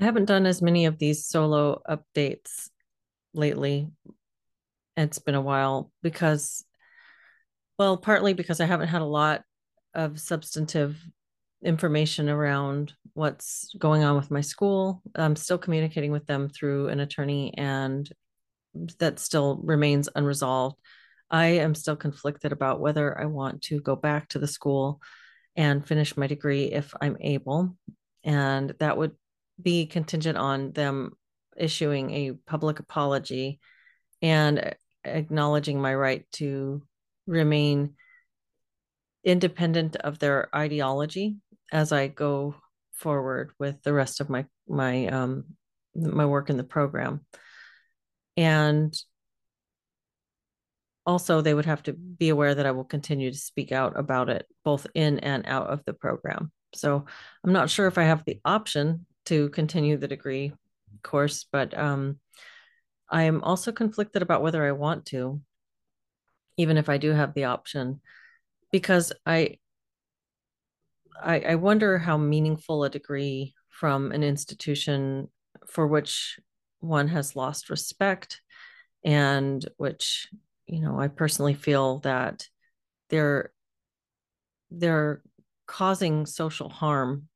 I haven't done as many of these solo updates lately. It's been a while because, well, partly because I haven't had a lot of substantive information around what's going on with my school. I'm still communicating with them through an attorney, and that still remains unresolved. I am still conflicted about whether I want to go back to the school and finish my degree if I'm able. And that would be contingent on them issuing a public apology and acknowledging my right to remain independent of their ideology as I go forward with the rest of my my um my work in the program. And also they would have to be aware that I will continue to speak out about it both in and out of the program. So I'm not sure if I have the option to continue the degree course, but um, I'm also conflicted about whether I want to, even if I do have the option, because I I, I wonder how meaningful a degree from an institution for which one has lost respect and which you know, I personally feel that they're they're causing social harm.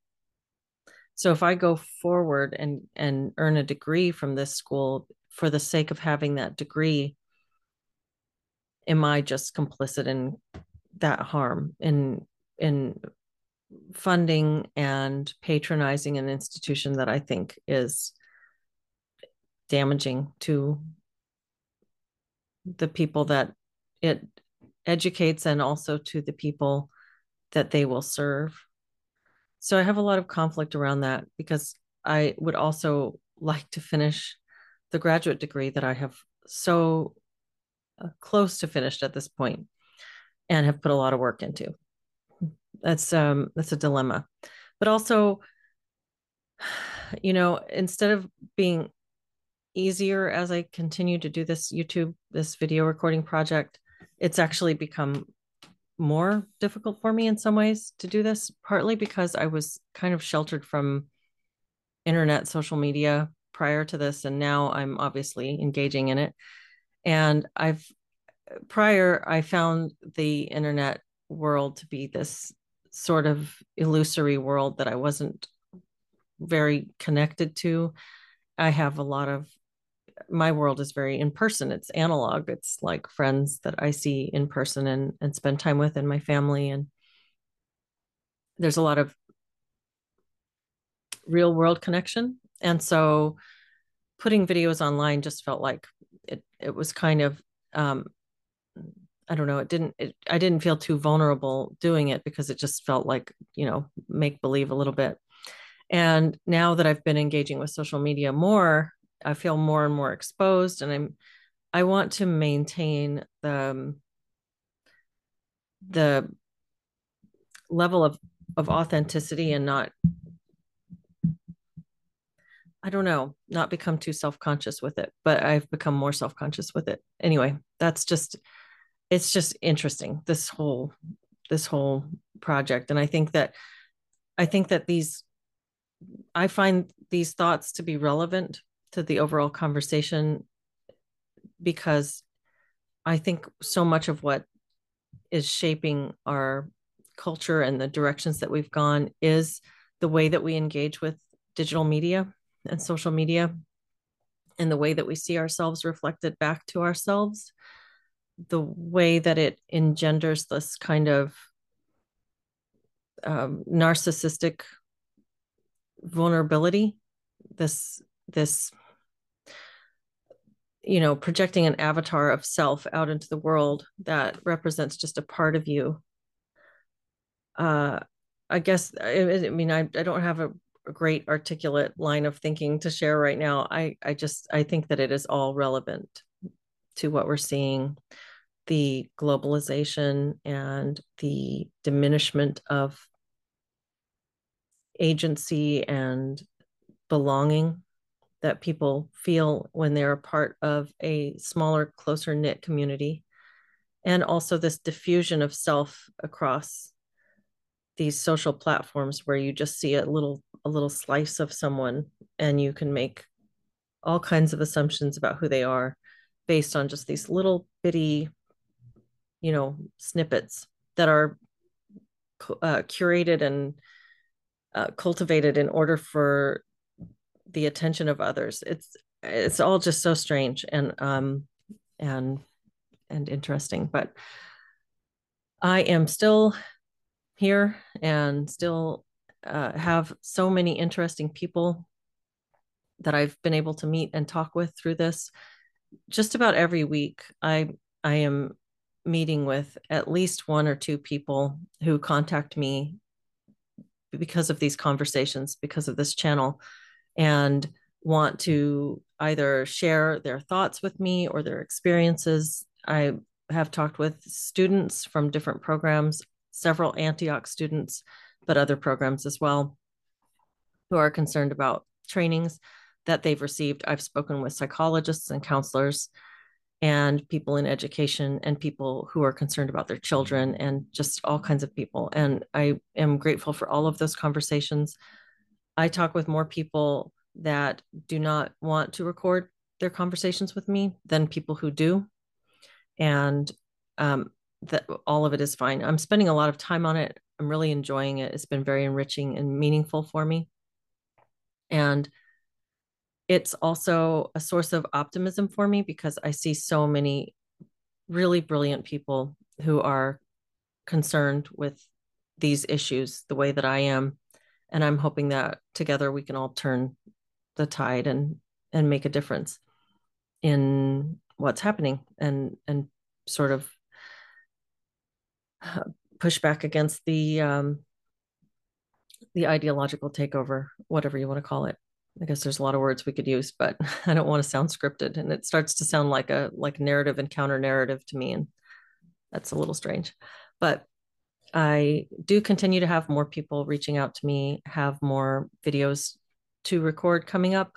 So if I go forward and and earn a degree from this school for the sake of having that degree, am I just complicit in that harm in in funding and patronizing an institution that I think is damaging to the people that it educates and also to the people that they will serve. So I have a lot of conflict around that because I would also like to finish the graduate degree that I have so uh, close to finished at this point and have put a lot of work into. That's um that's a dilemma. But also you know, instead of being easier as I continue to do this YouTube, this video recording project. It's actually become more difficult for me in some ways to do this, partly because I was kind of sheltered from internet, social media prior to this. And now I'm obviously engaging in it. And I've prior, I found the internet world to be this sort of illusory world that I wasn't very connected to. I have a lot of my world is very in person. It's analog. It's like friends that i see in person and and spend time with and my family and there's a lot of real world connection. And so putting videos online just felt like it it was kind of um i don't know it didn't it, i didn't feel too vulnerable doing it because it just felt like you know make believe a little bit. And now that i've been engaging with social media more I feel more and more exposed, and I'm I want to maintain the um, the level of of authenticity and not I don't know, not become too self-conscious with it, but I've become more self-conscious with it. Anyway, that's just it's just interesting this whole this whole project and I think that I think that these I find these thoughts to be relevant to the overall conversation because I think so much of what is shaping our culture and the directions that we've gone is the way that we engage with digital media and social media and the way that we see ourselves reflected back to ourselves. The way that it engenders this kind of um, narcissistic vulnerability this this you know projecting an avatar of self out into the world that represents just a part of you. Uh i guess i, I mean I, I don't have a, a great articulate line of thinking to share right now. I i just i think that it is all relevant to what we're seeing the globalization and the diminishment of agency and belonging that people feel when they're a part of a smaller, closer knit community. And also this diffusion of self across these social platforms where you just see a little a little slice of someone and you can make all kinds of assumptions about who they are based on just these little bitty you know snippets that are uh, curated and uh, cultivated in order for the attention of others it's it's all just so strange and um and and interesting but i am still here and still uh, have so many interesting people that I've been able to meet and talk with through this. Just about every week, I I am meeting with at least one or two people who contact me because of these conversations, because of this channel, and want to either share their thoughts with me or their experiences. I have talked with students from different programs, several Antioch students, but other programs as well, who are concerned about trainings that they've received. I've spoken with psychologists and counselors and people in education and people who are concerned about their children and just all kinds of people. And I am grateful for all of those conversations. I talk with more people that do not want to record their conversations with me than people who do. And um, that all of it is fine. I'm spending a lot of time on it. I'm really enjoying it. It's been very enriching and meaningful for me. And it's also a source of optimism for me because I see so many really brilliant people who are concerned with these issues the way that I am. And I'm hoping that together we can all turn the tide and and make a difference in what's happening and and sort of push back against the um, the ideological takeover, whatever you want to call it. I guess there's a lot of words we could use, but I don't want to sound scripted, and it starts to sound like a like narrative and counter narrative to me, and that's a little strange. But I do continue to have more people reaching out to me, have more videos to record coming up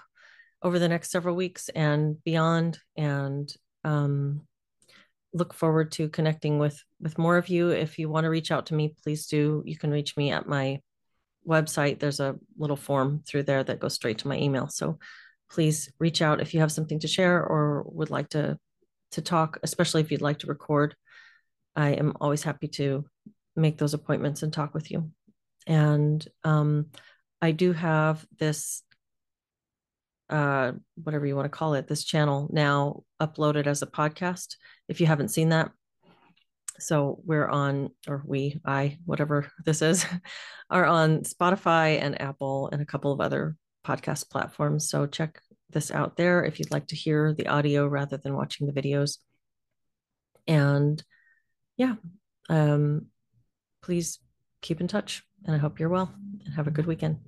over the next several weeks and beyond, and um, look forward to connecting with with more of you. If you want to reach out to me, please do. You can reach me at my website, there's a little form through there that goes straight to my email. So please reach out if you have something to share or would like to to talk, especially if you'd like to record. I am always happy to make those appointments and talk with you. And um, I do have this, uh, whatever you want to call it, this channel now uploaded as a podcast. If you haven't seen that, so we're on, or we, I, whatever this is, are on Spotify and Apple and a couple of other podcast platforms. So check this out there if you'd like to hear the audio rather than watching the videos. And yeah, um, please keep in touch. And I hope you're well and have a good weekend.